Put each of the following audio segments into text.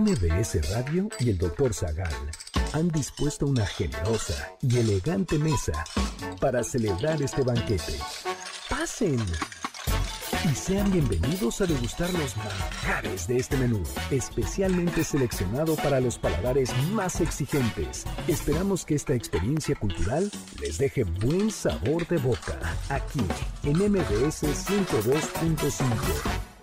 MBS Radio y el Dr. Zagal han dispuesto una generosa y elegante mesa para celebrar este banquete. ¡Pasen! Y sean bienvenidos a degustar los manjares de este menú, especialmente seleccionado para los paladares más exigentes. Esperamos que esta experiencia cultural les deje buen sabor de boca, aquí en MBS 102.5.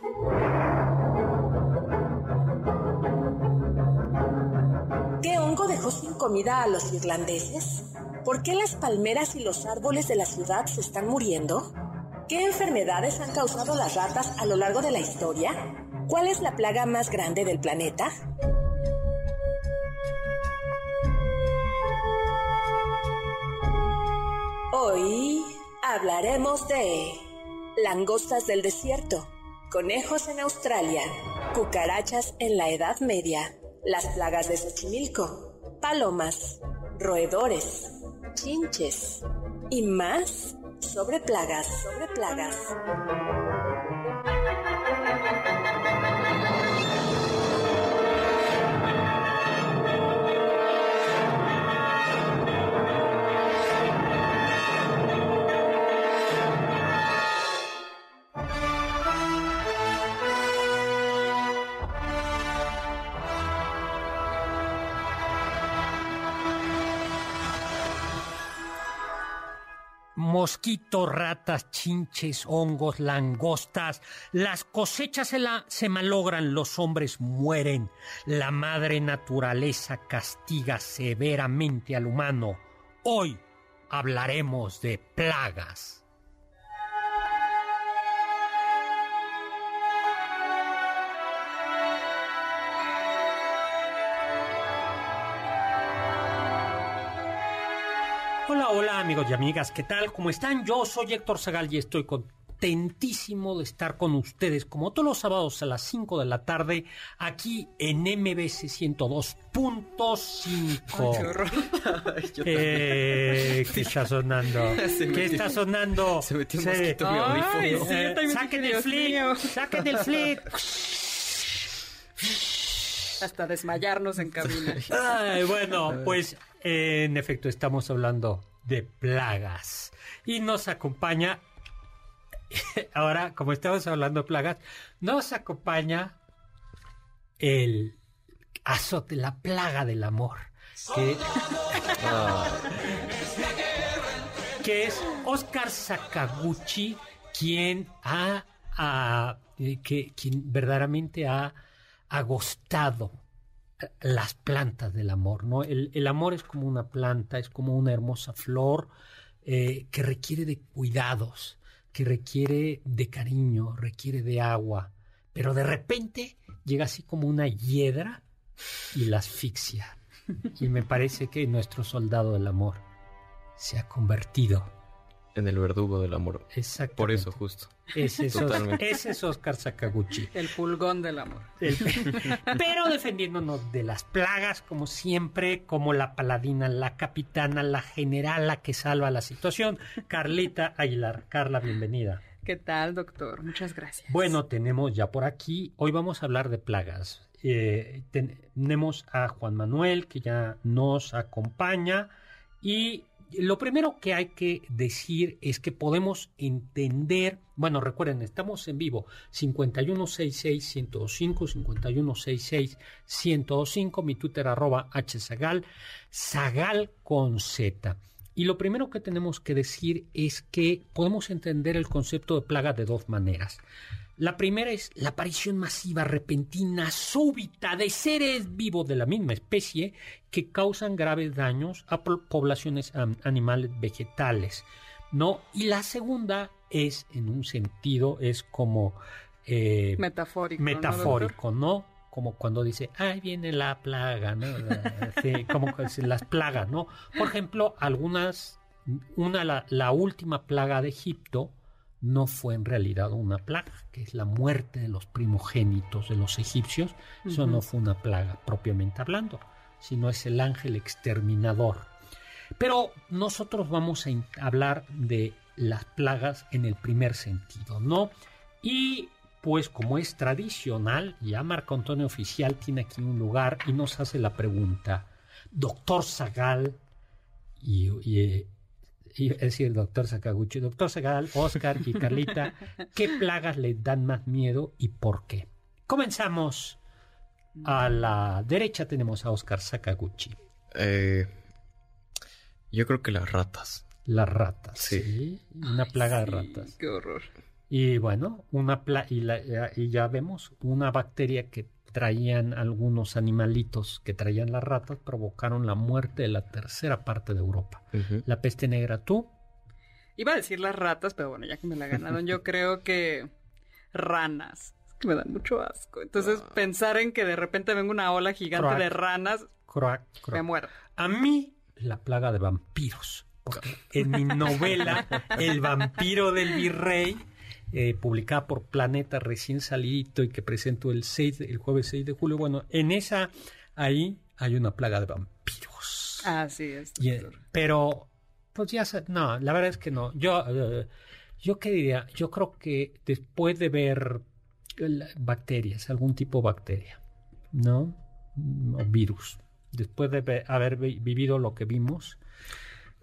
comida a los irlandeses? ¿Por qué las palmeras y los árboles de la ciudad se están muriendo? ¿Qué enfermedades han causado las ratas a lo largo de la historia? ¿Cuál es la plaga más grande del planeta? Hoy hablaremos de langostas del desierto, conejos en Australia, cucarachas en la Edad Media, las plagas de Xochimilco, palomas, roedores, chinches y más sobre plagas, sobre plagas. Mosquitos, ratas, chinches, hongos, langostas. Las cosechas se, malogran, los hombres mueren. La madre naturaleza castiga severamente al humano. Hoy hablaremos de plagas. Amigos y amigas, ¿qué tal? ¿Cómo están? Yo soy Héctor Zagal y estoy contentísimo de estar con ustedes como todos los sábados a las 5 de la tarde aquí en MBC 102.5. Eh, ¿Qué está sonando? ¿Qué está sonando? Se metió un mosquito en mi audífono. Saquen el flip, saquen el flip. Hasta desmayarnos en cabina. Ay, bueno, pues en efecto estamos hablando de plagas. Y nos acompaña, ahora como estamos hablando de plagas, nos acompaña el azote, la plaga del amor. Que, es Oscar Sakaguchi, quien ha, ha que, quien verdaderamente ha agostado las plantas del amor, ¿no? El, amor es como una planta, es como una hermosa flor eh, que requiere de cuidados, que requiere de cariño, requiere de agua, pero de repente llega así como una hiedra y la asfixia. Y me parece que nuestro soldado del amor se ha convertido en el verdugo del amor. Exacto. Por eso, justo. Ese es, Oscar Sakaguchi. El pulgón del amor. pero defendiéndonos de las plagas, como siempre, como la paladina, la capitana, la generala que salva la situación, Carlita Aguilar. Carla, bienvenida. ¿Qué tal, doctor? Muchas gracias. Bueno, tenemos ya por aquí, hoy vamos a hablar de plagas. Eh, tenemos a Juan Manuel, que ya nos acompaña, y lo primero que hay que decir es que podemos entender, bueno, recuerden, estamos en vivo 5166-105, 5166-105, mi Twitter arroba hzagal, zagal con z. Y lo primero que tenemos que decir es que podemos entender el concepto de plaga de dos maneras. La primera es la aparición masiva, repentina, súbita de seres vivos de la misma especie que causan graves daños a poblaciones animales vegetales. ¿no? Y la segunda es, en un sentido, es como... Eh, metafórico. Metafórico, ¿no? Como cuando dice, ahí viene la plaga, ¿no? como las plagas, ¿no? Por ejemplo, algunas, una, la, la última plaga de Egipto, no fue en realidad una plaga, que es la muerte de los primogénitos de los egipcios. Eso no fue una plaga propiamente hablando, sino es el ángel exterminador. Pero nosotros vamos a hablar de las plagas en el primer sentido, ¿no? Y pues como es tradicional, ya Marco Antonio Oficial tiene aquí un lugar y nos hace la pregunta, doctor Zagal, y, y, es decir, doctor Sakaguchi, doctor Zagal, Oscar y Carlita, ¿qué plagas le dan más miedo y por qué? Comenzamos. A la derecha tenemos a Oscar Sakaguchi. Eh, yo creo que las ratas. Las ratas. Sí. Una plaga de ratas. Qué horror. Y bueno, una y, y, ya vemos una bacteria que traían algunos animalitos que traían las ratas provocaron la muerte de la tercera parte de Europa. La peste negra, ¿tú? Iba a decir las ratas, pero bueno, ya que me la ganaron, yo creo que ranas. Es que me dan mucho asco. Entonces, ah. pensar en que de repente venga una ola gigante de ranas, me muero. A mí, la plaga de vampiros. Porque en mi novela, El vampiro del virrey, eh, publicada por Planeta recién salido y que presento el, 6, el jueves 6 de julio. Bueno, en esa, ahí hay una plaga de vampiros. Ah, sí, es. Eh, pero, pues ya, no, la verdad es que no. Yo, eh, yo qué diría, yo creo que después de ver bacterias, algún tipo de bacteria, ¿no? O virus, después de haber vivido lo que vimos,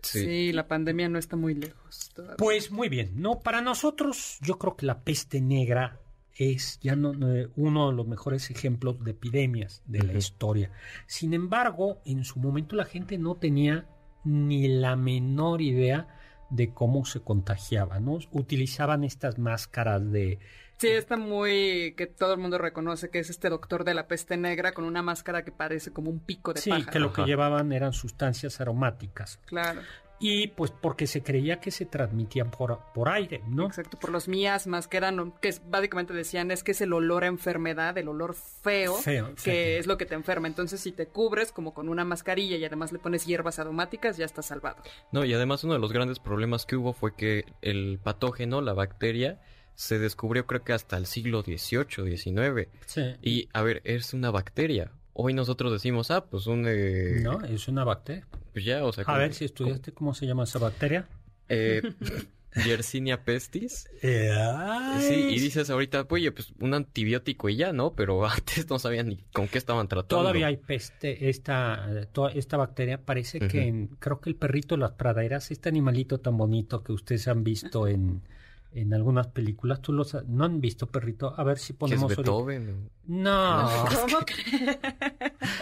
Sí. la pandemia no está muy lejos. Pues muy bien, no para nosotros yo creo que la peste negra es ya no, uno de los mejores ejemplos de epidemias de la historia. Sin embargo, en su momento la gente no tenía ni la menor idea de cómo se contagiaba, ¿no? Utilizaban estas máscaras de Sí, está muy que todo el mundo reconoce que es este doctor de la peste negra con una máscara que parece como un pico de sí, Sí, que lo que llevaban eran sustancias aromáticas. Claro. Y pues porque se creía que se transmitían por, por aire, ¿no? Exacto, por los miasmas, que eran, que básicamente decían es que es el olor a enfermedad, el olor feo, feo que es lo que te enferma. Entonces, si te cubres como con una mascarilla y además le pones hierbas aromáticas, ya estás salvado. No, y además uno de los grandes problemas que hubo fue que el patógeno, la bacteria, se descubrió creo que hasta el siglo XVIII, XIX. Sí. Y a ver, es una bacteria. Hoy nosotros decimos, ah, pues un... Eh, no, es una bacteria. Pues ya, o sea... A ver si estudiaste cómo se llama esa bacteria. Eh, Yersinia pestis. sí, y dices ahorita, oye, pues un antibiótico y ya, ¿no? Pero antes no sabían ni con qué estaban tratando. Todavía hay peste, esta, esta bacteria parece que creo que el perrito de las praderas, este animalito tan bonito que ustedes han visto en en algunas películas. ¿Tú los no han visto, perrito? A ver si ponemos... ¿Es Beethoven? No. ¿Cómo crees?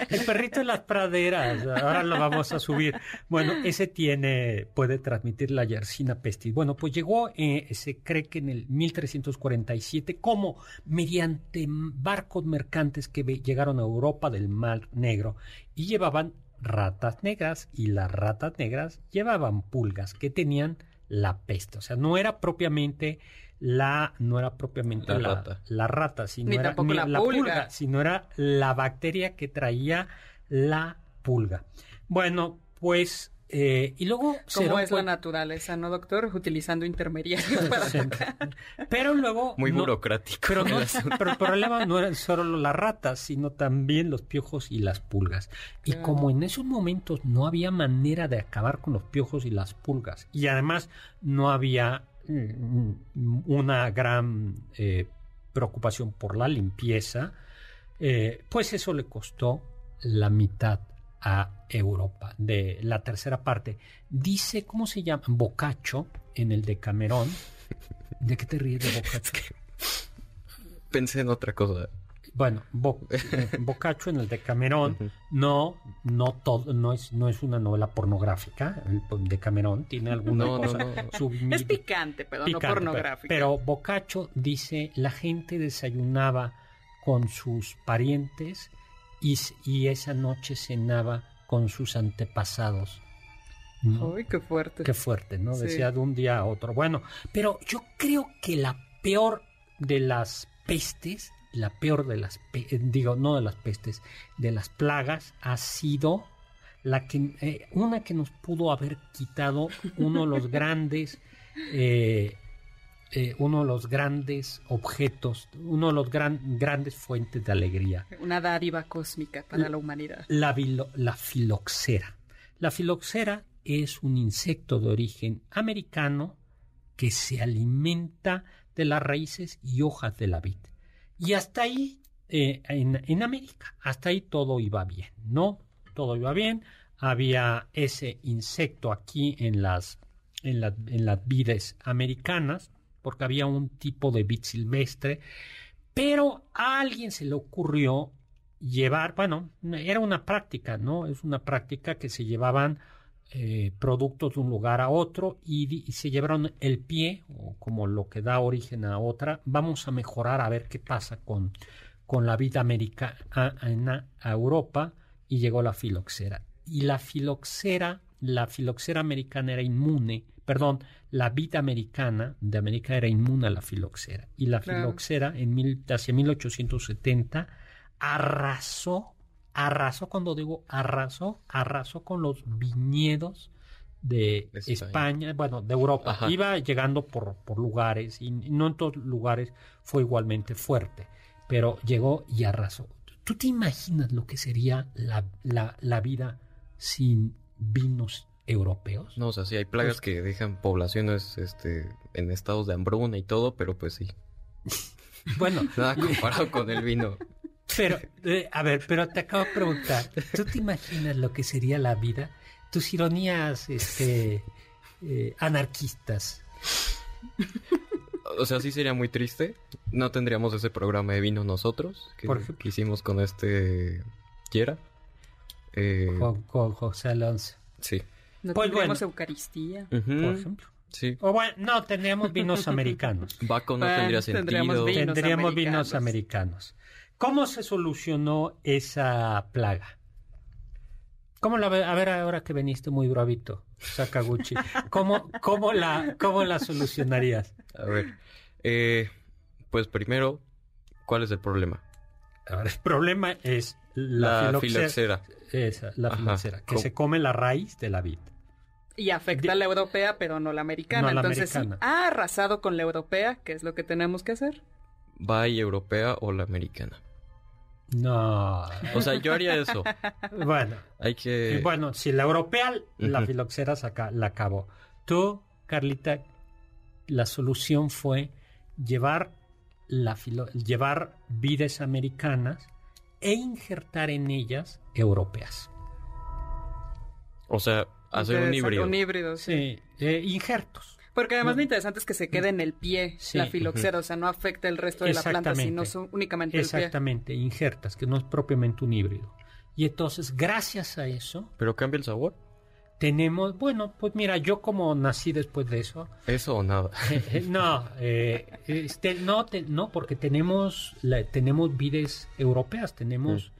El perrito de las praderas. Ahora lo vamos a subir. Bueno, ese tiene, puede transmitir la yersina pestis. Bueno, pues llegó, eh, se cree que en el 1347, como mediante barcos mercantes que llegaron a Europa del Mar Negro y llevaban ratas negras y las ratas negras llevaban pulgas que tenían la peste. O sea, no era propiamente la, no era propiamente la, rata. la rata, sino era la, pulga. sino era la bacteria que traía la pulga. Bueno, pues eh, y luego como es la naturaleza, ¿no, doctor? Utilizando intermediarios para Pero luego muy burocrático. Pero, pero, el problema no eran solo las ratas, sino también los piojos y las pulgas. Y como en esos momentos no había manera de acabar con los piojos y las pulgas, y además no había mm, una gran eh, preocupación por la limpieza, eh, pues eso le costó la mitad a Europa, de la tercera parte. Dice, ¿cómo se llama? Boccaccio en el de Camerón. ¿De qué te ríes de Boccaccio? Pensé en otra cosa. Bueno, Bo eh, Boccaccio en el de Camerón no, no todo, no es, no es una novela pornográfica. El de Camerón tiene alguna cosa. es picante, pero no pornográfica. Pero, pero Boccaccio dice la gente desayunaba con sus parientes y, esa noche cenaba con sus antepasados. Uy, qué fuerte. Qué fuerte, ¿no? Decía de un día a otro. Bueno, pero yo creo que la peor de las pestes, la peor de las, eh, digo, no de las pestes, de las plagas, ha sido la que, eh, una que nos pudo haber quitado uno de los grandes eh, eh, uno de los grandes objetos, uno de los grandes fuentes de alegría. Una dádiva cósmica para la, humanidad. La, la filoxera. La filoxera es un insecto de origen americano que se alimenta de las raíces y hojas de la vid. Y hasta ahí, eh, en, América, hasta ahí todo iba bien, ¿no? Todo iba bien. Había ese insecto aquí en las, en, en las vides americanas, porque había un tipo de vid silvestre, pero a alguien se le ocurrió llevar, bueno, era una práctica, ¿no? Es una práctica que se llevaban eh, productos de un lugar a otro y, se llevaron el pie, o como lo que da origen a otra. Vamos a mejorar a ver qué pasa con, con la vida americana a, Europa y llegó la filoxera. Y la filoxera, la filoxera americana era inmune, perdón, la vida americana de América era inmune a la filoxera. Y la filoxera en mil, hacia 1870 arrasó arrasó, cuando digo arrasó, arrasó con los viñedos de España, bueno, de Europa. Iba llegando por, por lugares y no en todos lugares fue igualmente fuerte, pero llegó y arrasó. ¿Tú te imaginas lo que sería la, la, vida sin vinos europeos? No, o sea, sí hay plagas pues que dejan poblaciones este, en estados de hambruna y todo, pero pues sí. bueno. Nada comparado con el vino. Pero, eh, a ver, pero te acabo de preguntar, ¿tú te imaginas lo que sería la vida? Tus ironías, este, eh, anarquistas. O sea, sí sería muy triste. No tendríamos ese programa de vino nosotros, que, hicimos con este Quiera. Eh, con, José Alonso. Sí. No pues tendríamos Eucaristía, por ejemplo. Sí. O bueno, no, tendríamos vinos americanos. Baco no tendría sentido. Tendríamos vinos americanos. ¿Cómo se solucionó esa plaga? ¿Cómo la, a ver, ahora que veniste muy bravito, Sakaguchi, ¿cómo, cómo, la, cómo la solucionarías? A ver, eh, pues primero, ¿cuál es el problema? el problema es la, la filoxera. Esa, la filoxera, que se come la raíz de la vid. Y afecta a la europea, pero no la americana. Entonces, si ha arrasado con la europea, ¿qué es lo que tenemos que hacer? ¿Va y europea o la americana? No. O sea, yo haría eso. Bueno. Hay que. Bueno, si la europea, la filoxera saca, la acabó. Tú, Carlita, la solución fue llevar, la llevar vides americanas e injertar en ellas europeas. O sea, hacer un híbrido. Un híbrido, sí. Eh, injertos. Porque además lo interesante es que se quede en el pie la filoxera, o sea, no afecta el resto de la planta, sino únicamente el pie. Exactamente, injertas, que no es propiamente un híbrido. Y entonces, gracias a eso... ¿Pero cambia el sabor? Tenemos, bueno, pues mira, yo como nací después de eso... ¿Eso o nada? Eh, eh, no, eh, este, no, no, porque tenemos, tenemos vides europeas, tenemos... Mm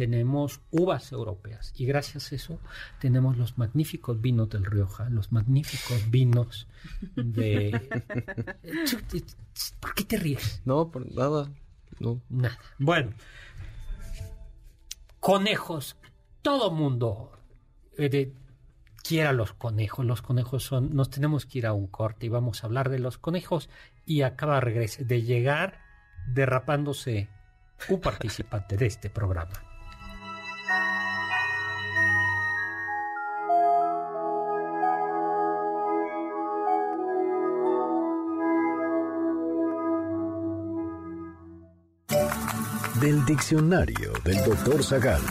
tenemos uvas europeas y gracias a eso tenemos los magníficos vinos del Rioja, los magníficos vinos de... ¿Por qué te ríes? No, por nada. No. Nada. Bueno. Conejos. Todo mundo eh, quiera los conejos. Los conejos son... Nos tenemos que ir a un corte y vamos a hablar de los conejos y acaba de llegar derrapándose un participante de este programa. Del diccionario del doctor Zagal.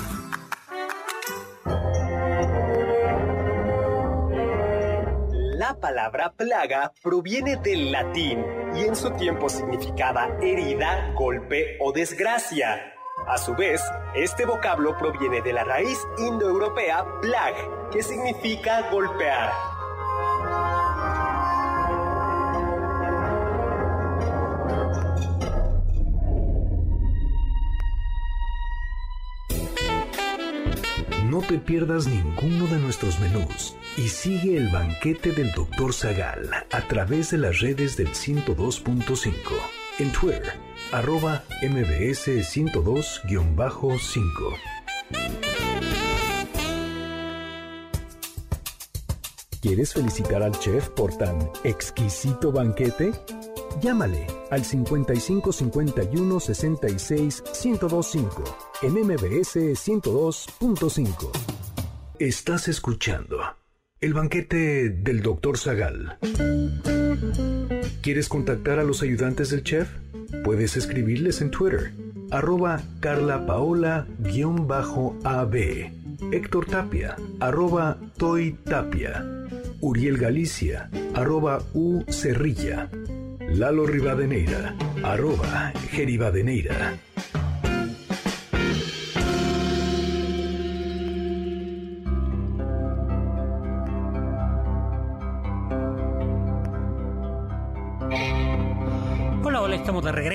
Palabra plaga proviene del latín y en su tiempo significaba herida, golpe o desgracia. A su vez, este vocablo proviene de la raíz indoeuropea plag, que significa golpear. No te pierdas ninguno de nuestros menús y sigue el banquete del Dr. Zagal a través de las redes del 102.5 en Twitter, arroba mbs 102-5. ¿Quieres felicitar al chef por tan exquisito banquete? Llámale al 55 51 66 1025 en MBS 102.5. Estás escuchando el banquete del Dr. Zagal. ¿Quieres contactar a los ayudantes del chef? Puedes escribirles en Twitter, arroba carlapaola-ab, Héctor Tapia, arroba Toy Tapia, Uriel Galicia, arroba U Cerrilla, Lalo Rivadeneira, arroba Geribadeneira.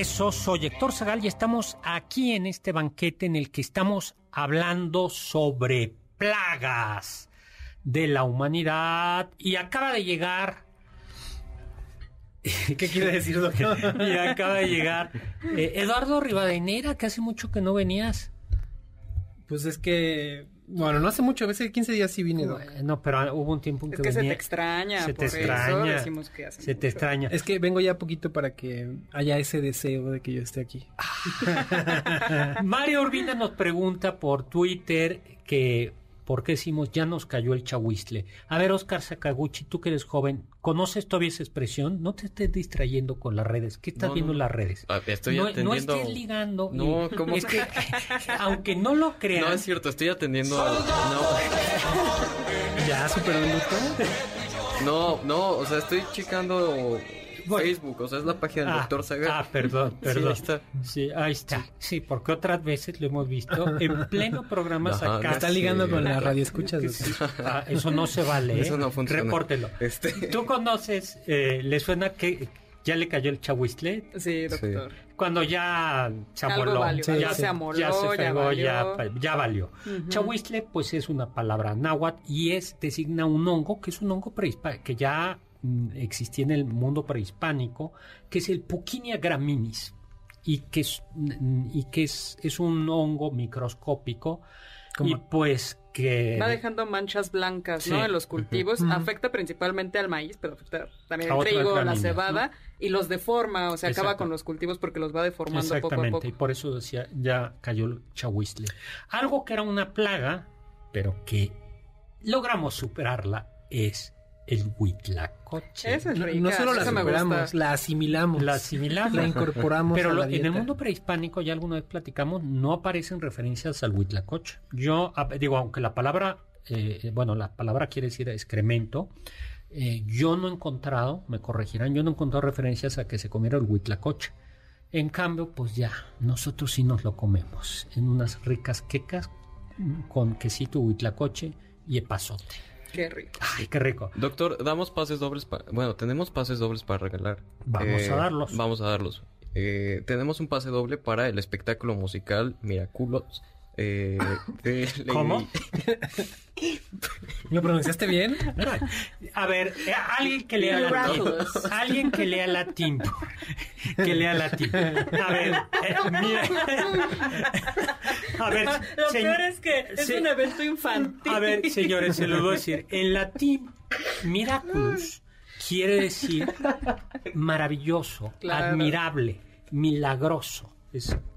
Regreso. Soy Héctor Zagal y estamos aquí en este banquete en el que estamos hablando sobre plagas de la humanidad. Y acaba de llegar. ¿Qué quiere decir, doctor? y acaba de llegar eh, Eduardo Rivadeneira, que hace mucho que no venías. Pues es que bueno, no hace mucho, a veces 15 días sí vine. No, pero hubo un tiempo en que, es que se te extraña, se te extraña, se te extraña. Es que vengo ya poquito para que haya ese deseo de que yo esté aquí. Mario Urbina nos pregunta por Twitter que ¿Por qué decimos ya nos cayó el chahuistle? A ver, Oscar Sakaguchi, tú que eres joven, ¿conoces todavía esa expresión? No te estés distrayendo con las redes. ¿Qué estás viendo en las redes? Estoy no, atendiendo... no estés ligando. No, ¿cómo? Es que, aunque no lo crean... No, es cierto, estoy atendiendo... No. ¿Ya superó el No, no, o sea, estoy checando Facebook, o sea, es la página del ah, doctor Zagal. Ah, perdón, perdón. Sí, ahí está. Sí, ahí está. Sí, porque otras veces lo hemos visto en pleno programa no, está ligando con la radio escuchas. Ah, eso no se vale. Eso no ¿eh? funciona. Repórtelo. Este... ¿Tú conoces, eh, le suena que ya le cayó el chahuistle? Sí, doctor. Cuando ya se amoló, ya, se, amoló, ya se pegó, ya valió. Ya, valió. Chahuistle, pues es una palabra náhuatl y es designa un hongo que es un hongo prehispánico que ya existía en el mundo prehispánico, que es el Puquinia graminis, y que es, mm, y que es, es un hongo microscópico, y pues que... Va dejando manchas blancas, ¿no? En los cultivos. Afecta principalmente al maíz, pero afecta también al trigo, la cebada, y los deforma, o sea, acaba con los cultivos porque los va deformando poco a poco. y por eso decía, ya cayó el chahuistle. Algo que era una plaga, pero que logramos superarla, es el huitlacoche. Esa es rica, no solo la superamos, la asimilamos. La asimilamos. La incorporamos Pero a la en el mundo prehispánico, ya alguna vez platicamos, no aparecen referencias al huitlacoche. Yo digo, aunque la palabra, eh, bueno, la palabra quiere decir excremento, eh, yo no he encontrado, me corregirán, yo no he encontrado referencias a que se comiera el huitlacoche. En cambio, pues ya, nosotros sí nos lo comemos en unas ricas quecas con quesito huitlacoche y epazote. Qué rico. Ay, qué rico. Doctor, damos pases dobles para... Bueno, tenemos pases dobles para regalar. Vamos a eh, darlos. Vamos a darlos. Eh, tenemos un pase doble para el espectáculo musical Miraculos eh, ¿Cómo? ¿Lo pronunciaste bien? A ver, eh, alguien que lea latín. Alguien que lea latín. Que lea latín. A ver, eh, mira. A ver, lo peor es que es un evento infantil. A ver, señores, se lo voy a decir. En latín, miraculous quiere decir maravilloso, admirable, milagroso.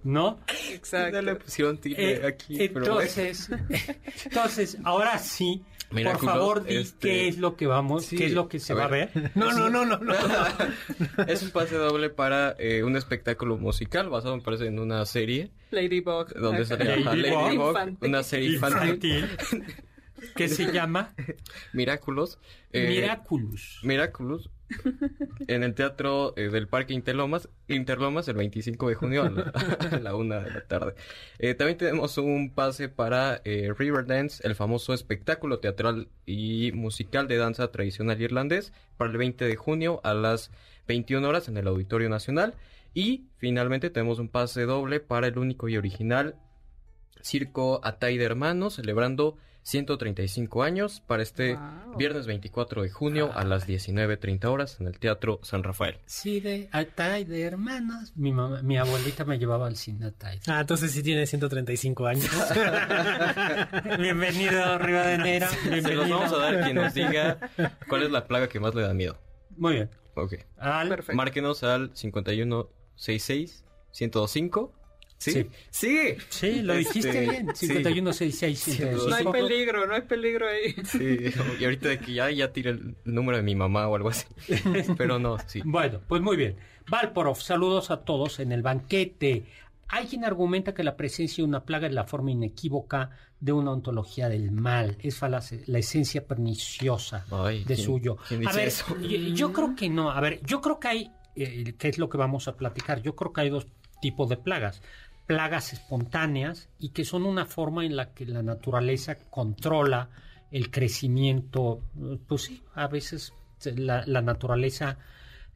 ¿No? Exacto. le pusieron eh, aquí. Entonces, entonces, ahora sí, por favor, di este, qué es lo que vamos, qué es lo que se va a ver. No, no, no, no, no. es un pase doble para eh, un espectáculo musical basado, me parece, en una serie. Ladybug. Donde sale Ladybug, una serie infantil. ¿Qué se llama? Miraculous. Eh, Miraculous. Miraculous en el Teatro eh, del Parque Interlomas, Interlomas el 25 de junio a la, una de la tarde. Eh, también tenemos un pase para eh, Riverdance, el famoso espectáculo teatral y musical de danza tradicional irlandés, para el 20 de junio a las 21 horas en el Auditorio Nacional. Y finalmente tenemos un pase doble para el único y original Circo Atay de Hermanos, celebrando 135 años para este viernes 24 de junio a las 19.30 horas en el Teatro San Rafael. Sí, de Atay de hermanos. Mi, mi abuelita me llevaba al cine Atay. Ah, entonces sí tiene 135 años. Bienvenido, Rivadeneira. Se los vamos a dar quien nos diga cuál es la plaga que más le da miedo. Muy bien. Ok. Al... Márquenos al 5166 1025 Sí. Sí. Sí, lo dijiste este, bien. 51, 6, No hay peligro, no hay peligro ahí. Sí, y ahorita de que ya, ya tire el número de mi mamá o algo así. Pero no, sí. Bueno, pues muy bien. Valporov, saludos a todos en el banquete. Hay quien argumenta que la presencia de una plaga es la forma inequívoca de una ontología del mal, es la esencia perniciosa de suyo. a ver, Yo, creo que no. A ver, yo creo que hay, eh, ¿qué es lo que vamos a platicar? Yo creo que hay dos tipos de plagas. Plagas espontáneas y que son una forma en la que la naturaleza controla el crecimiento. Pues sí, a veces la, la naturaleza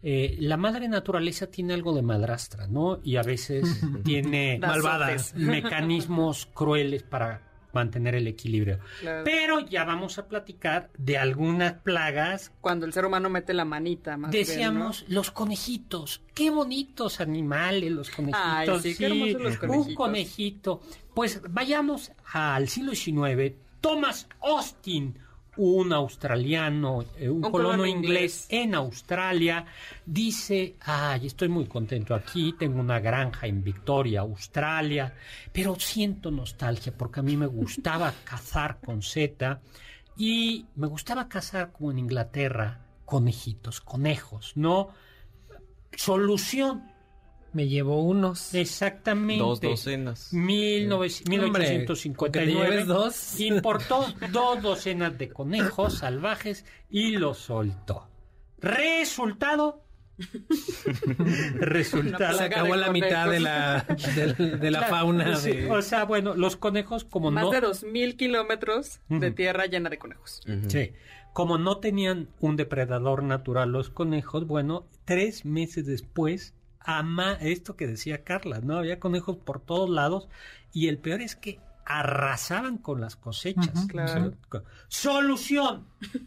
eh, la madre naturaleza tiene algo de madrastra, ¿no? Y a veces tiene malvadas mecanismos crueles para mantener el equilibrio. Pero ya vamos a platicar de algunas plagas. Cuando el ser humano mete la manita, más Decíamos, los conejitos. Qué bonitos animales los conejitos. sí, qué los conejitos. Un conejito. Pues vayamos al siglo XIX. Thomas Austin, un australiano, eh, un, colono, inglés, en Australia, dice, ay, estoy muy contento aquí, tengo una granja en Victoria, Australia, pero siento nostalgia porque a mí me gustaba cazar con Z y me gustaba cazar como en Inglaterra, conejitos, conejos, ¿no? Solución, me llevó unos. Exactamente. Dos docenas. 1859. dos. Importó dos docenas de conejos salvajes y los soltó. Resultado. Resultado. Se acabó la mitad de la, de, la fauna. O sea, bueno, los conejos como Más no... de dos mil kilómetros de tierra llena de conejos. Sí. Como no tenían un depredador natural los conejos, bueno, tres meses después ama esto que decía Carla, ¿no? Había conejos por todos lados y el peor es que arrasaban con las cosechas. claro. Solución.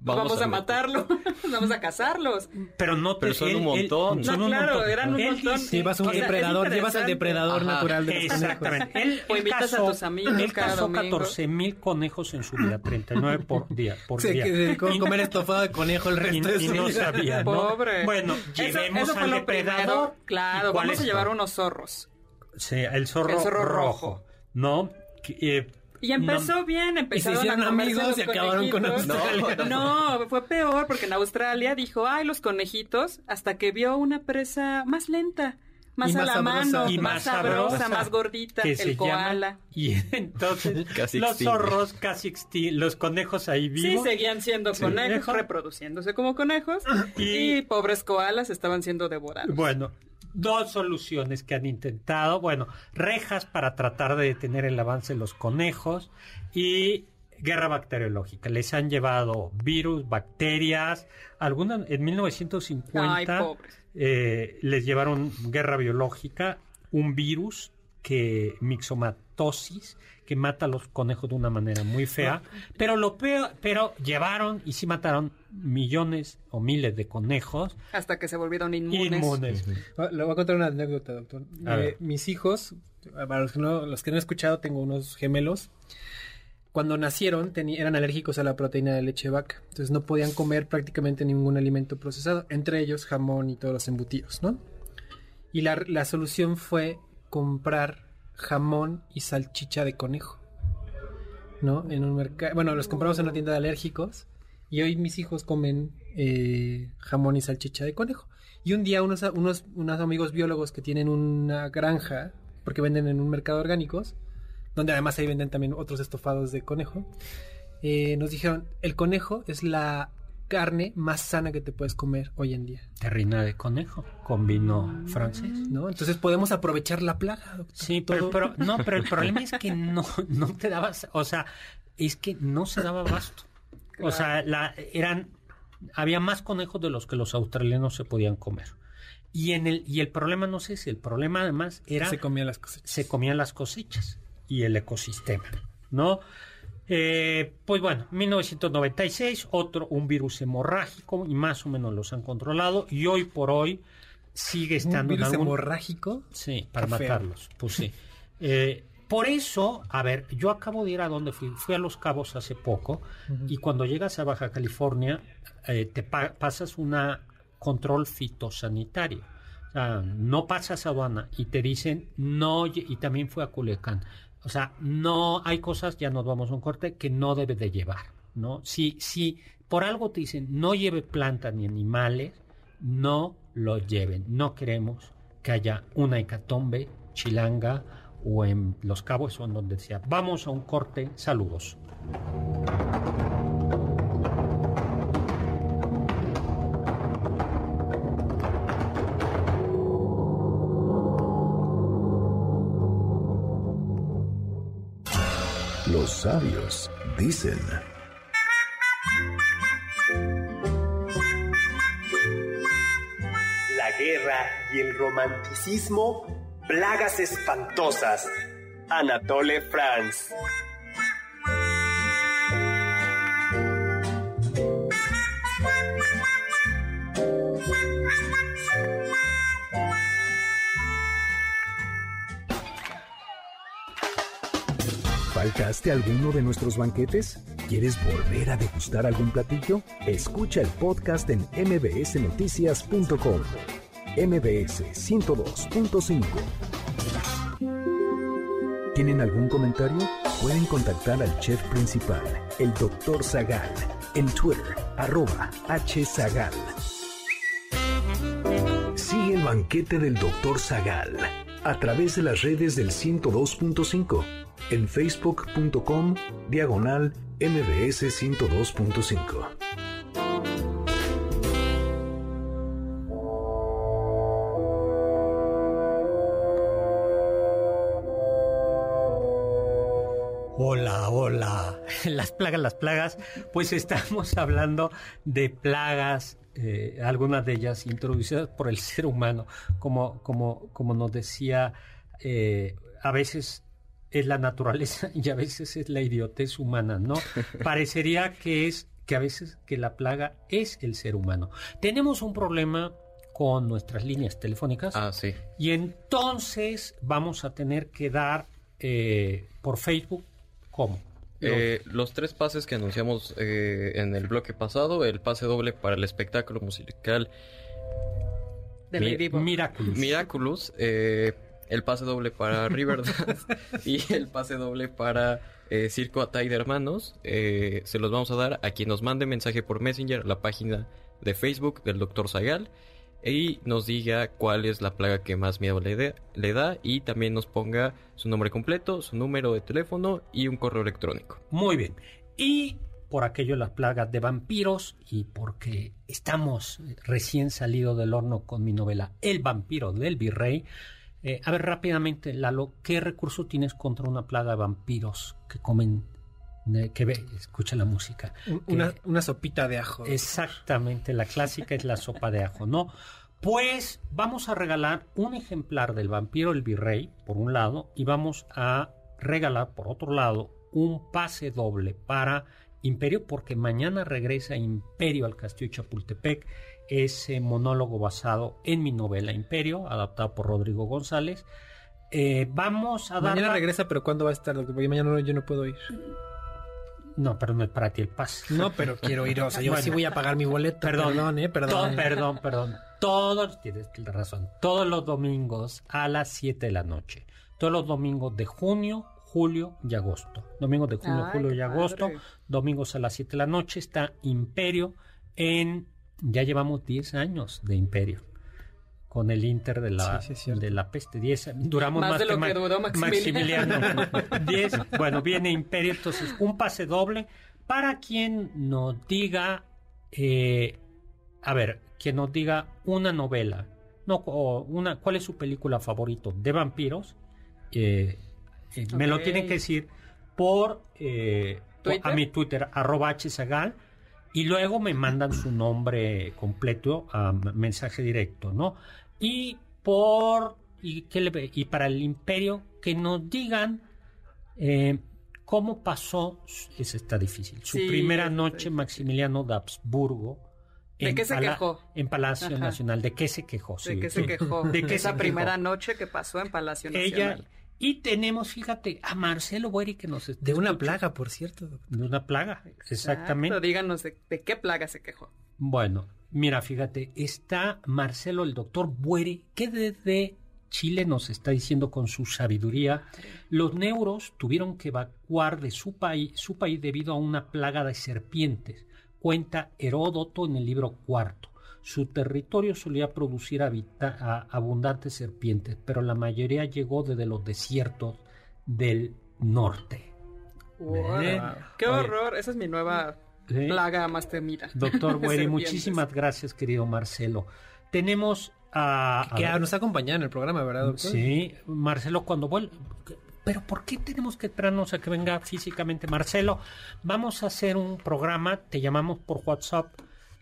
Vamos, a, matarlo, vamos a cazarlos. Pero no Pero son un montón. no, claro, eran un montón. llevas un depredador, llevas al depredador natural de los Exactamente. Él, o invitas a tus amigos él cazó 14 mil conejos en su vida, 39 por día. Por sí, día. dedicó a comer estofado de conejo el resto y, de no sabía, ¿no? Pobre. Bueno, llevemos al depredador. Claro, vamos a llevar unos zorros. Sí, el zorro, el zorro rojo. ¿No? Eh, y empezó bien, empezaron y se a amigos y acabaron con Australia. No, fue peor porque en Australia dijo, ay, los conejitos, hasta que vio una presa más lenta. Más, a la mano, y más, sabrosa, más gordita, el koala. y entonces los zorros casi los conejos ahí vivos. Sí, seguían siendo conejos, reproduciéndose como conejos, y, y pobres koalas estaban siendo devorados. Bueno, dos soluciones que han intentado. Bueno, rejas para tratar de detener el avance de los conejos y guerra bacteriológica. Les han llevado virus, bacterias. Algunas en 1950 eh, les llevaron guerra biológica, un virus que mixomatosis que mata a los conejos de una manera muy fea, pero lo peor, pero llevaron y sí mataron millones o miles de conejos hasta que se volvieron inmunes. Le voy a contar una anécdota, doctor. Eh, mis hijos, para los que, no, los que no he escuchado, tengo unos gemelos. Cuando nacieron eran alérgicos a la proteína de leche de vaca, entonces no podían comer prácticamente ningún alimento procesado, entre ellos jamón y todos los embutidos, ¿no? Y la, la solución fue comprar jamón y salchicha de conejo. ¿No? En un mercado. Bueno, los compramos en una tienda de alérgicos. Y hoy mis hijos comen eh, jamón y salchicha de conejo. Y un día unos, unos, unos amigos biólogos que tienen una granja, porque venden en un mercado orgánicos, donde además ahí venden también otros estofados de conejo, eh, nos dijeron, el conejo es la carne más sana que te puedes comer hoy en día. Terrina de conejo con vino francés. ¿No? Entonces podemos aprovechar la plaga. Sí, pero, no, pero el problema es que no, no te dabas, o sea, es que no se daba abasto. O sea, la, eran, había más conejos de los que los australianos se podían comer. Y en el, y el problema no sé si el problema además era se comían las cosechas. Se comían las cosechas y el ecosistema, ¿no? Eh, pues bueno, 1996, otro, un virus hemorrágico y más o menos los han controlado y hoy por hoy sigue estando... ¿Un virus hemorrágico? Sí, para matarlos, pues sí. Eh, por eso, a ver, yo acabo de ir a donde fui, fui a Los Cabos hace poco y cuando llegas a Baja California eh, te pasas una control fitosanitario O sea, no pasas aduana y te dicen no, y también fue a Culiacán. O sea, no hay cosas, ya nos vamos a un corte, que no debe de llevar, ¿no? Si, si por algo te dicen no lleve plantas ni animales, no lo lleven. No queremos que haya una hecatombe chilanga o en Los Cabos o en donde sea. Vamos a un corte. Saludos. Los sabios dicen... y el romanticismo, plagas espantosas. Anatole France. ¿Faltaste alguno de nuestros banquetes? ¿Quieres volver a degustar algún platillo? Escucha el podcast en mbsnoticias.com. MBS 102.5. ¿Tienen algún comentario? Pueden contactar al chef principal, el Dr. Zagal, en Twitter, arroba hzagal. Sigue el banquete del Dr. Zagal a través de las redes del 102.5 en facebook.com diagonal mbs 102.5. Las plagas, las plagas. Pues estamos hablando de plagas, eh, algunas de ellas introducidas por el ser humano, como, como, como nos decía, eh, a veces es la naturaleza y a veces es la idiotez humana, ¿no? Parecería que es que a veces que la plaga es el ser humano. Tenemos un problema con nuestras líneas telefónicas. Ah, sí. Y entonces vamos a tener que dar eh, por Facebook ¿Cómo? Eh, los tres pases que anunciamos eh, en el bloque pasado, el pase doble para el espectáculo musical de Mi Miraculous, Miraculous eh, el pase doble para Riverdance y el pase doble para Circo Atay de Hermanos, se los vamos a dar a quien nos mande mensaje por Messenger a la página de Facebook del Dr. Zagal y nos diga cuál es la plaga que más miedo le, da y también nos ponga su nombre completo, su número de teléfono y un correo electrónico. Muy bien. Y por aquello las plagas de vampiros y porque estamos recién salido del horno con mi novela El vampiro del virrey. Eh, a ver rápidamente, Lalo, ¿qué recurso tienes contra una plaga de vampiros que comen que ve, escucha la música. Una, sopita de ajo. Exactamente, la clásica es la sopa de ajo, ¿no? Pues vamos a regalar un ejemplar del vampiro el virrey, por un lado, y vamos a regalar, por otro lado, un pase doble para Imperio, porque mañana regresa Imperio al Castillo Chapultepec, ese monólogo basado en mi novela Imperio, adaptado por Rodrigo González. Eh, vamos a dar. Mañana regresa, pero ¿cuándo va a estar? Porque mañana yo no puedo ir. No, pero no es para ti el pase. No, pero quiero ir. O sea, yo sí voy a pagar mi boleto. Perdón, eh, perdón. perdón, perdón. Todos, tienes razón, todos los domingos a las 7 de la noche. Todos los domingos de junio, julio y agosto. Domingos de junio, julio y agosto. Domingos a las 7 de la noche está Imperio en... Ya llevamos 10 años de Imperio con el Inter de la, de la peste. 10, duramos más, de lo que, duró Maximiliano. bueno, viene Imperio, entonces un pase doble para quien nos diga, eh, a ver, quien nos diga una novela, no, o una, ¿cuál es su película favorito de vampiros? Eh, eh, me lo tienen que decir por a mi Twitter, arroba hzagal, y luego me mandan su nombre completo a mensaje directo, ¿no? Y por y, le, y para el imperio que nos digan eh, cómo pasó, eso está difícil, su primera noche Maximiliano de Habsburgo. ¿De qué se quejó? En Palacio Nacional. ¿De qué se quejó? ¿De qué se quejó? ¿De qué Esa primera noche que pasó en Palacio Nacional. Ella, y tenemos, fíjate, a Marcelo Bueri que nos... De una plaga, por cierto. De una plaga, exactamente. díganos de, qué plaga se quejó. Bueno, Mira, fíjate, está Marcelo, el doctor Buere, que desde Chile nos está diciendo con su sabiduría, los neuros tuvieron que evacuar de su país, su país debido a una plaga de serpientes. Cuenta Heródoto en el libro cuarto. Su territorio solía producir abundantes serpientes, pero la mayoría llegó desde los desiertos del norte. ¡Qué horror! Esa es mi nueva plaga más temida. Doctor Wery, muchísimas gracias, querido Marcelo. Tenemos a... Que, nos acompaña en el programa, ¿verdad, doctor? Sí, Marcelo, cuando vuelve... Pero ¿por qué tenemos que esperarnos a que venga físicamente Marcelo? Vamos a hacer un programa, te llamamos por WhatsApp,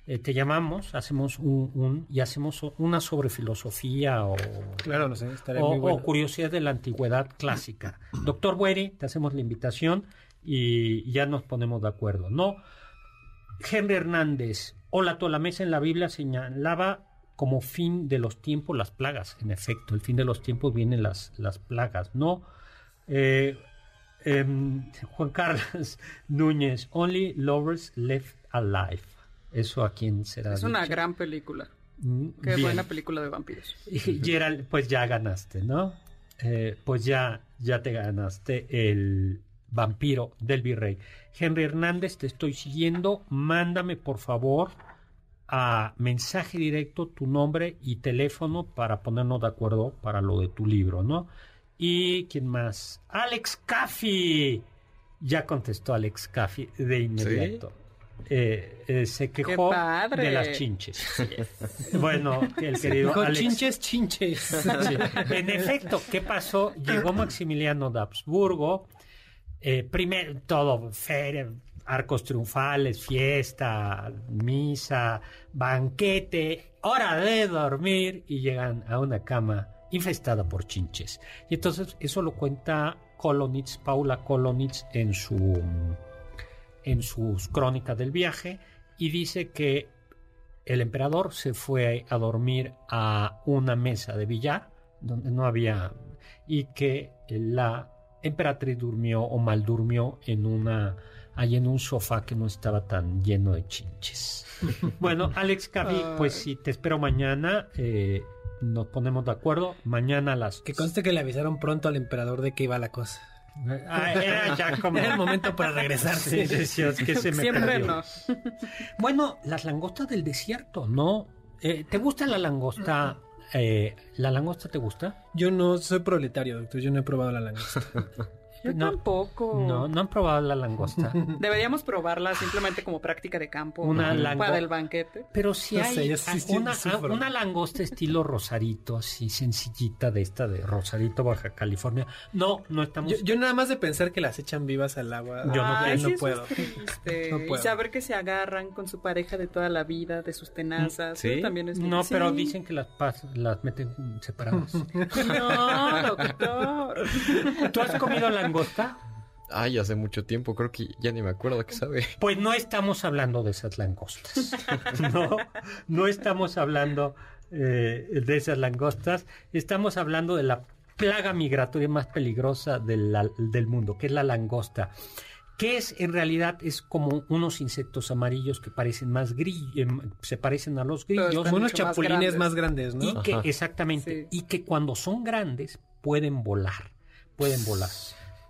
eh, te llamamos, hacemos un, y hacemos una sobre filosofía o, claro, no sé, o, curiosidad de la antigüedad clásica. Doctor Wery, te hacemos la invitación y ya nos ponemos de acuerdo, ¿no? Henry Hernández, hola, toda la mesa en la Biblia señalaba como fin de los tiempos las plagas. En efecto, el fin de los tiempos vienen las, las plagas, ¿no? Eh, em, Juan Carlos Núñez, Only Lovers Left Alive. ¿Eso a quién será? Es una gran película. Mm, Qué buena película de vampiros. Y Gerald, pues ya ganaste, ¿no? Eh, pues ya, ya te ganaste el vampiro del virrey. Henry Hernández, te estoy siguiendo. Mándame, por favor, a mensaje directo tu nombre y teléfono para ponernos de acuerdo para lo de tu libro, ¿no? ¿Y quién más? Alex Caffey. Ya contestó Alex Caffey de inmediato. Eh, eh, se quejó de las chinches. bueno, el querido Alex... chinches, chinches. En efecto, ¿qué pasó? Llegó Maximiliano de Habsburgo. Eh, primero, todo, feria, arcos triunfales, fiesta, misa, banquete, hora de dormir y llegan a una cama infestada por chinches. Y entonces eso lo cuenta Kolonitz, Paula Kolonitz en su en sus crónicas del viaje y dice que el emperador se fue a dormir a una mesa de billar donde no había y que la emperatriz durmió o mal durmió en una ahí en un sofá que no estaba tan lleno de chinches. bueno, Alex Cavi, pues si te espero mañana. Eh, nos ponemos de acuerdo. Mañana a las. Que conste que le avisaron pronto al emperador de que iba la cosa. Ah, era ya como el momento para regresarse. Siempre no. bueno, las langostas del desierto, ¿no? Eh, ¿Te gusta la langosta? Eh, ¿La langosta te gusta? Yo no soy proletario, doctor. Yo no he probado la langosta. Yo no, tampoco. No, no han probado la langosta. Deberíamos probarla simplemente como práctica de campo. Una langosta. Para el banquete. Pero si hay una, langosta estilo Rosarito, así sencillita de esta de Rosarito, Baja California. No, no estamos. Yo, nada más de pensar que las echan vivas al agua. Yo no, puedo. Y saber que se agarran con su pareja de toda la vida, de sus tenazas. ¿Sí? También es No, pero dicen que las, las meten separadas. no, doctor. ¿Tú has comido langosta? Langosta? Ay, hace mucho tiempo, creo que ya ni me acuerdo qué sabe. Pues no estamos hablando de esas langostas. no, no estamos hablando eh, de esas langostas. Estamos hablando de la plaga migratoria más peligrosa del mundo, que es la langosta. Que es en realidad es como unos insectos amarillos que parecen más grillos, em, se parecen a los grillos, unos chapulines más grandes, ¿no? Y que exactamente, y que cuando son grandes pueden volar, pueden volar.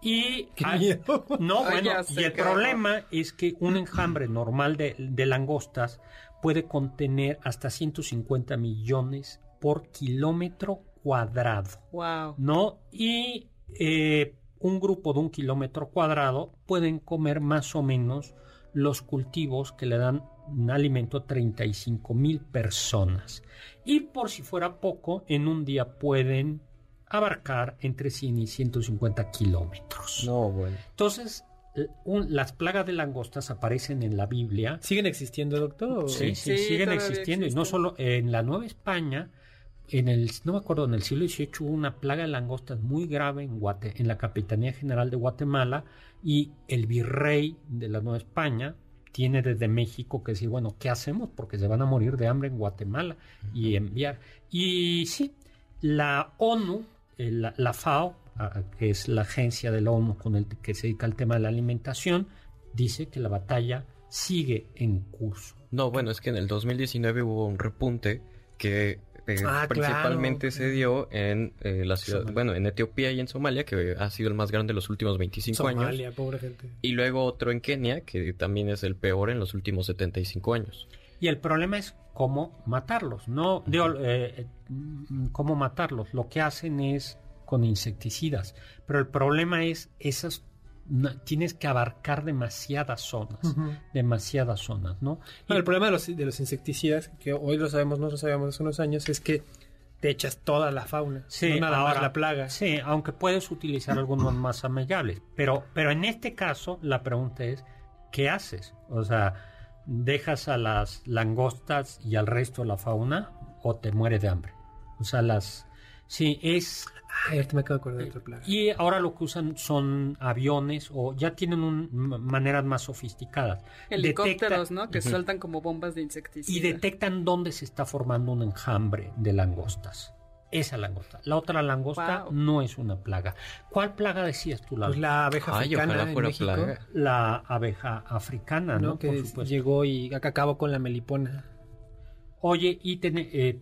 Y, no, bueno, y el problema es que un enjambre normal de, langostas puede contener hasta 150 millones por kilómetro cuadrado. Wow. ¿No? Y eh, un grupo de un kilómetro cuadrado pueden comer más o menos los cultivos que le dan un alimento a 35 mil personas. Y por si fuera poco, en un día pueden abarcar entre 100 y 150 kilómetros. No, bueno. Entonces, las plagas de langostas aparecen en la Biblia. ¿Siguen existiendo, doctor? Sí, sí, siguen existiendo. Y no solo en la Nueva España, en el, no me acuerdo, en el siglo XVIII hubo una plaga de langostas muy grave en, Guate, en la Capitanía General de Guatemala y el virrey de la Nueva España tiene desde México que decir, bueno, ¿qué hacemos? Porque se van a morir de hambre en Guatemala y enviar. Y sí, la ONU eh, la, FAO, que es la agencia de la ONU con el que se dedica al tema de la alimentación, dice que la batalla sigue en curso. No, bueno, es que en el 2019 hubo un repunte que eh, ah, principalmente se dio en eh, la ciudad, bueno, en Etiopía y en Somalia, que ha sido el más grande en los últimos 25 años. Somalia, pobre gente. Y luego otro en Kenia, que también es el peor en los últimos 75 años. Y el problema es cómo matarlos, no eh, cómo matarlos. Lo que hacen es con insecticidas, pero el problema es esas tienes que abarcar demasiadas zonas, demasiadas zonas, ¿no? el problema de los, de los insecticidas, que hoy lo sabemos, no lo sabíamos hace unos años, es que te echas toda la fauna, sí, nada más la plaga. Sí, aunque puedes utilizar algunos más amigables, pero, pero en este caso la pregunta es, ¿qué haces? O sea, ¿dejas a las langostas y al resto de la fauna o te mueres de hambre? O sea, las... Sí, es me acabo de otra plaga. Y ahora lo que usan son aviones o ya tienen un, maneras más sofisticadas. Helicópteros, ¿no? Que sueltan como bombas de insecticida. Y detectan dónde se está formando un enjambre de langostas. Esa langosta. La otra langosta no es una plaga. ¿Cuál plaga decías tú? La, pues la abeja africana en México. La abeja africana, ¿no? Que llegó y acá acabó con la melipona. Oye, y tiene, eh,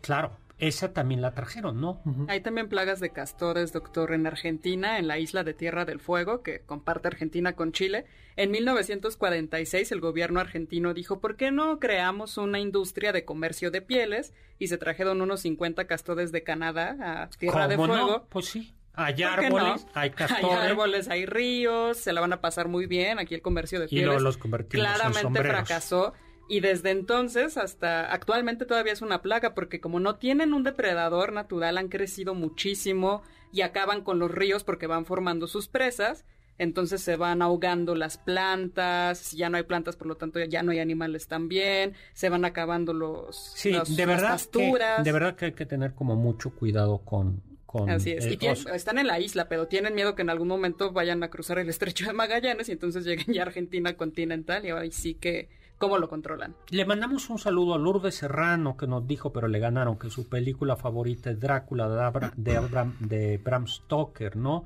claro, esa también la trajeron, ¿no? Hay también plagas de castores, doctor, en Argentina, en la isla de Tierra del Fuego, que comparte Argentina con Chile. En 1946 el gobierno argentino dijo, ¿por qué no creamos una industria de comercio de pieles? Y se trajeron unos 50 castores de Canadá a Tierra del Fuego. Pues sí. Hay árboles, hay castores. Hay árboles, hay ríos, se la van a pasar muy bien. Aquí el comercio de pieles y los convertimos claramente fracasó y desde entonces hasta actualmente todavía es una plaga porque como no tienen un depredador natural han crecido muchísimo y acaban con los ríos porque van formando sus presas. Entonces se van ahogando las plantas, ya no hay plantas, por lo tanto ya no hay animales también, se van acabando los, sí, de verdad pasturas. de verdad que hay que tener como mucho cuidado con, con Así es. y están en la isla, pero tienen miedo que en algún momento vayan a cruzar el estrecho de Magallanes y entonces lleguen ya a Argentina continental y ahí sí que cómo lo controlan. Le mandamos un saludo a Lourdes Serrano que nos dijo, pero le ganaron, que su película favorita es Drácula de, de, Bram Stoker, ¿no?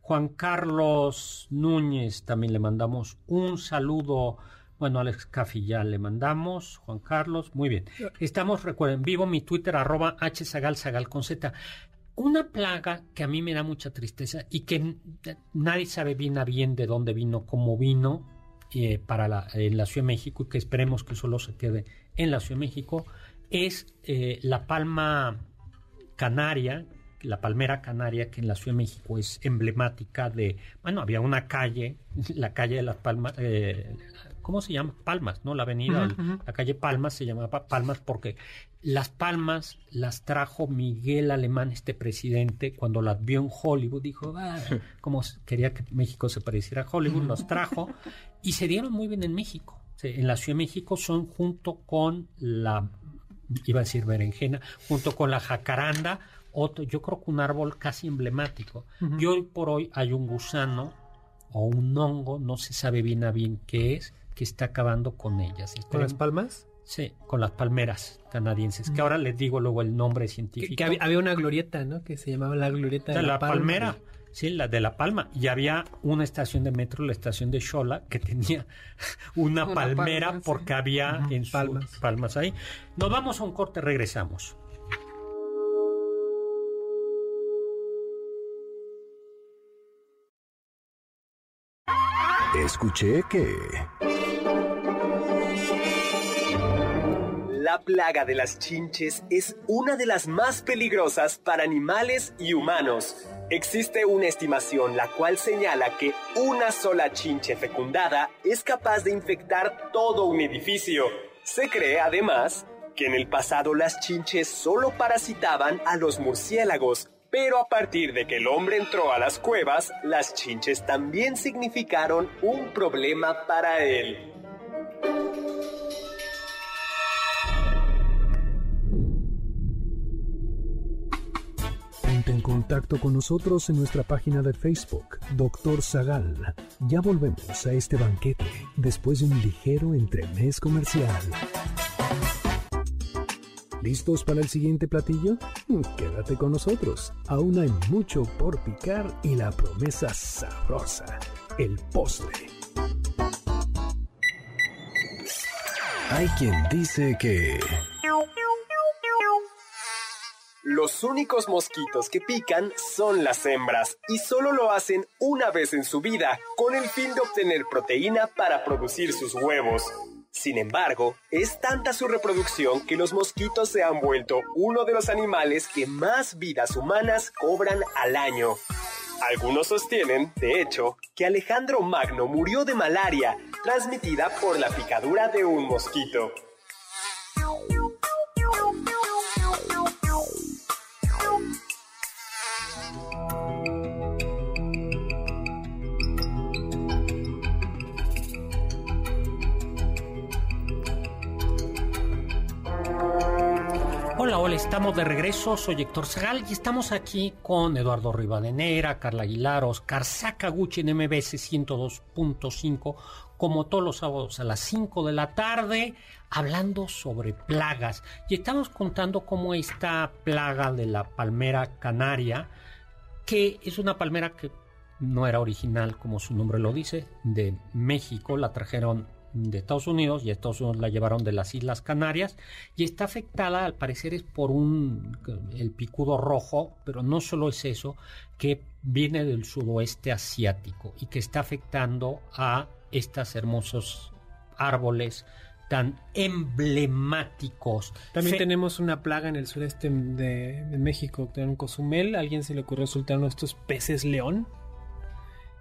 Juan Carlos Núñez también le mandamos un saludo. Bueno, Alex Caffi ya le mandamos. Juan Carlos, muy bien. Estamos, recuerden, vivo mi Twitter, arroba hsagal, con z. Una plaga que a mí me da mucha tristeza y que nadie sabe bien a bien de dónde vino, cómo vino, eh, para la, en la Ciudad de México y que esperemos que solo se quede en la Ciudad de México es eh, la palma canaria, la palmera canaria que en la Ciudad de México es emblemática de, bueno, había una calle, la calle de las palmas, eh, ¿cómo se llama? Palmas, ¿no? La avenida, la calle Palmas se llamaba Palmas porque las palmas las trajo Miguel Alemán, este presidente, cuando las vio en Hollywood, dijo, ah, como quería que México se pareciera a Hollywood, los trajo y se dieron muy bien en México. En la Ciudad de México son junto con la, iba a decir berenjena, junto con la jacaranda, otro, yo creo que un árbol casi emblemático. Y hoy por hoy hay un gusano o un hongo, no se sabe bien a bien qué es, que está acabando con ellas. ¿Con las palmas? Sí, con las palmeras canadienses, que ahora les digo luego el nombre científico. Que, había, una glorieta, ¿no? Que se llamaba la glorieta de, la, palmera. Sí, la de La Palma. Y había una estación de metro, la estación de Xola, que tenía una, palmera porque había en palmas. palmas ahí. Nos vamos a un corte, regresamos. Escuché que... La plaga de las chinches es una de las más peligrosas para animales y humanos. Existe una estimación la cual señala que una sola chinche fecundada es capaz de infectar todo un edificio. Se cree además que en el pasado las chinches solo parasitaban a los murciélagos, pero a partir de que el hombre entró a las cuevas, las chinches también significaron un problema para él. En contacto con nosotros en nuestra página de Facebook, Doctor Zagal. Ya volvemos a este banquete después de un ligero entremés comercial. ¿Listos para el siguiente platillo? Quédate con nosotros. Aún hay mucho por picar y la promesa sabrosa, el postre. Hay quien dice que... Los únicos mosquitos que pican son las hembras y solo lo hacen una vez en su vida con el fin de obtener proteína para producir sus huevos. Sin embargo, es tanta su reproducción que los mosquitos se han vuelto uno de los animales que más vidas humanas cobran al año. Algunos sostienen, de hecho, que Alejandro Magno murió de malaria transmitida por la picadura de un mosquito. Estamos de regreso. Soy Héctor Zagal y estamos aquí con Eduardo Rivadeneira, Carla Aguilar, Oscar Sakaguchi en MBS 102.5, como todos los sábados a las 5 de la tarde, hablando sobre plagas. Y estamos contando cómo esta plaga de la palmera canaria, que es una palmera que no era original, como su nombre lo dice, de México, la trajeron de Estados Unidos y Estados Unidos la llevaron de las Islas Canarias y está afectada al parecer es por un el picudo rojo, pero no solo es eso, que viene del sudoeste asiático y que está afectando a estos hermosos árboles tan emblemáticos. También tenemos una plaga en el sureste de, México, en Cozumel, alguien se le ocurrió soltar estos peces león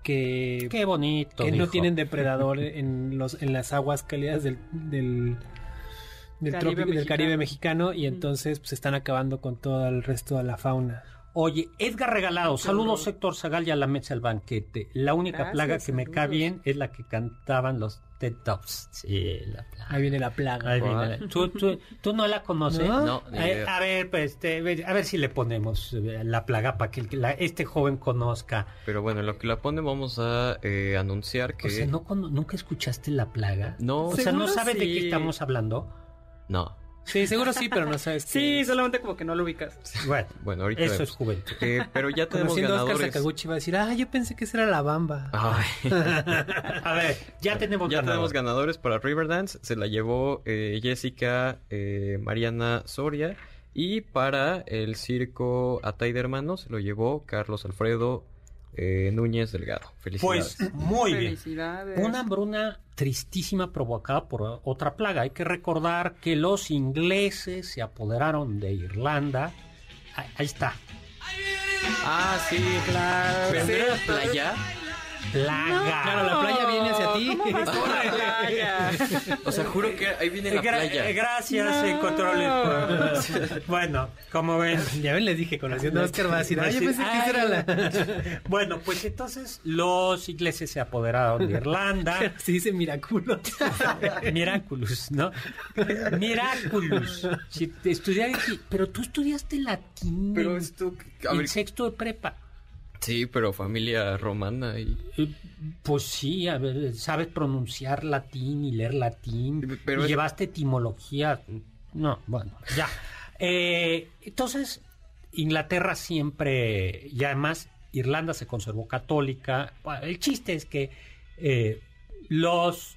que, Qué bonito, que no tienen depredador en, los, en las aguas cálidas del, del, Caribe, del Caribe mexicano y entonces pues, se están acabando con todo el resto de la fauna. Oye, Edgar Regalado, saludos Héctor Zagal y a la mesa del banquete. La única plaga que me cae bien es la que cantaban los TED Tops. Sí, la plaga. Ahí viene la plaga. ¿Tú, no la conoces? No. Eh, a ver, pues, este, a ver si le ponemos eh, la plaga para que este joven conozca. Pero bueno, lo que la pone vamos a eh, anunciar que... O sea, ¿nunca escuchaste la plaga? No. O sea, ¿no sabes de qué estamos hablando? No. Sí, seguro sí, pero no sabes. sí, solamente como que no lo ubicas. Bueno, bueno ahorita eso es juventud. Eh, pero ya tenemos Conociendo ganadores. Oscar Sakaguchi va a decir, ah, yo pensé que esa era la bamba. a ver, ya tenemos ya tenemos ganadores para Riverdance. Se la llevó eh, Jessica eh, Mariana Soria. Y para el circo Atay de Hermanos se lo llevó Carlos Alfredo eh, Núñez Delgado. Felicidades. Pues muy bien. Una hambruna tristísima provocada por otra plaga. Hay que recordar que los ingleses se apoderaron de Irlanda. Ahí, está. Ah, sí, claro. ¿Vendrá playa? Plaga. claro, la playa viene hacia ti. o sea, juro que ahí viene la playa. Gracias, no. control. bueno, como ven. Ya ven, les dije, conociendo a Oscar va a decir, ay, yo pensé que era la... bueno, pues entonces los ingleses se apoderaron de Irlanda. Se dice Miraculous. Miraculous, ¿no? Miraculous. Si estudiar pero tú estudiaste latín. Pero esto... En sexto de prepa. Sí, pero familia romana y... Eh, pues sí, a ver, sabes pronunciar latín y leer latín. Pero y llevaste etimología. No, bueno, ya. Eh, entonces, Inglaterra siempre, y además Irlanda se conservó católica. El chiste es que eh, los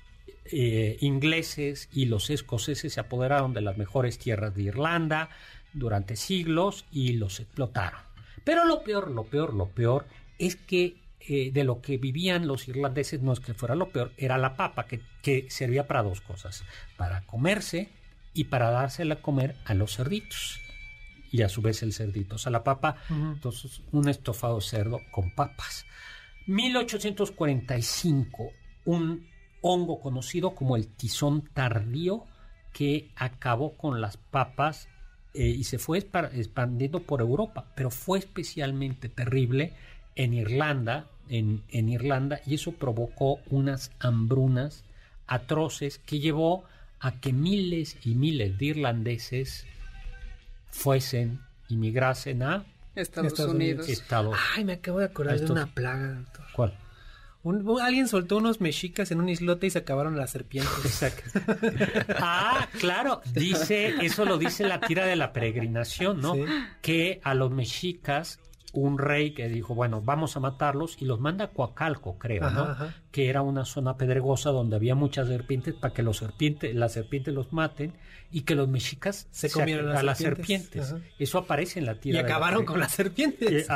ingleses y los escoceses se apoderaron de las mejores tierras de Irlanda durante siglos y los explotaron. Pero lo peor, lo peor, lo peor es que eh, de lo que vivían los irlandeses no es que fuera lo peor, era la papa, que, que servía para dos cosas, para comerse y para dársela a comer a los cerditos. Y a su vez el cerdito, o sea, la papa, entonces un estofado cerdo con papas. 1845, un hongo conocido como el tizón tardío que acabó con las papas eh, y se fue expandiendo por Europa, pero fue especialmente terrible en Irlanda, en, en Irlanda, y eso provocó unas hambrunas atroces que llevó a que miles y miles de irlandeses fuesen, inmigrasen a Estados, Unidos. Ay, me acabo de acordar de una plaga, doctor. ¿Cuál? Alguien soltó unos mexicas en un islote y se acabaron las serpientes. ah, claro, dice, eso lo dice la tira de la peregrinación, ¿no? Que a los mexicas un rey que dijo, bueno, vamos a matarlos y los manda a Coacalco, creo, ¿no? Que era una zona pedregosa donde había muchas serpientes para que los serpientes, las serpientes los maten y que los mexicas se comieran a las serpientes. Eso aparece en la tira. Y acabaron con las serpientes.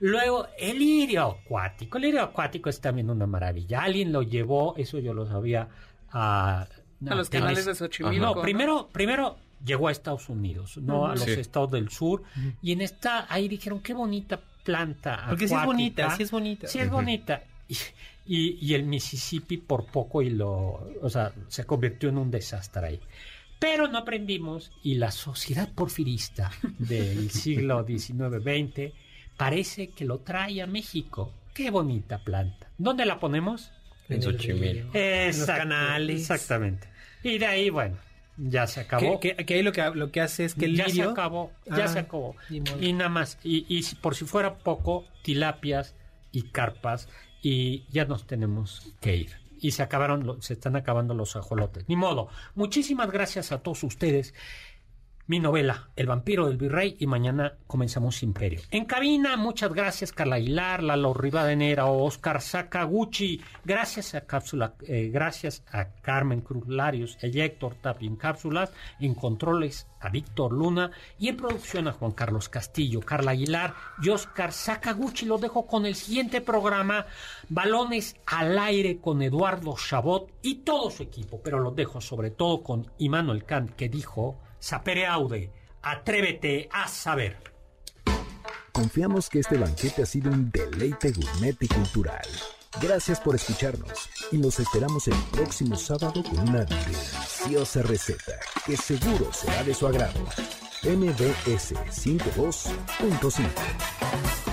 Luego, el lirio acuático. El lirio acuático es también una maravilla. Alguien lo llevó, eso yo lo sabía, a... a los canales de Xochimilco. No, primero, primero llegó a Estados Unidos, no a los estados del sur. Y en esta, ahí dijeron, qué bonita planta. Porque sí es bonita, sí es bonita. Sí es bonita. Y, y, el Mississippi por poco y lo, o sea, se convirtió en un desastre ahí. Pero no aprendimos y la sociedad porfirista del siglo XIX-XX parece que lo trae a México. Qué bonita planta. ¿Dónde la ponemos? En Xochimilco. En los canales. Exactamente. Y de ahí, bueno, ya se acabó. Que, ahí lo que, lo que hace es que el ya se acabó, ya se ah, acabó. Y nada más. Y, y por si fuera poco, tilapias y carpas y ya nos tenemos que ir. Y se acabaron, se están acabando los ajolotes. Ni modo. Muchísimas gracias a todos ustedes mi novela El vampiro del virrey y mañana comenzamos Imperio. En cabina, muchas gracias Carla Aguilar, Lalo Rivadenera, Oscar Sakaguchi, gracias a Cápsula, eh, gracias a Carmen Cruz Larios, a Héctor Tapi en Cápsulas, en controles a Víctor Luna y en producción a Juan Carlos Castillo, Carla Aguilar y Oscar Sakaguchi. Lo dejo con el siguiente programa, Balones al aire con Eduardo Chabot y todo su equipo, pero lo dejo sobre todo con Immanuel Kant que dijo sapere aude, atrévete a saber. Confiamos que este banquete ha sido un deleite gourmet y cultural. Gracias por escucharnos y nos esperamos el próximo sábado con una deliciosa receta que seguro será de su agrado. MBS 52.5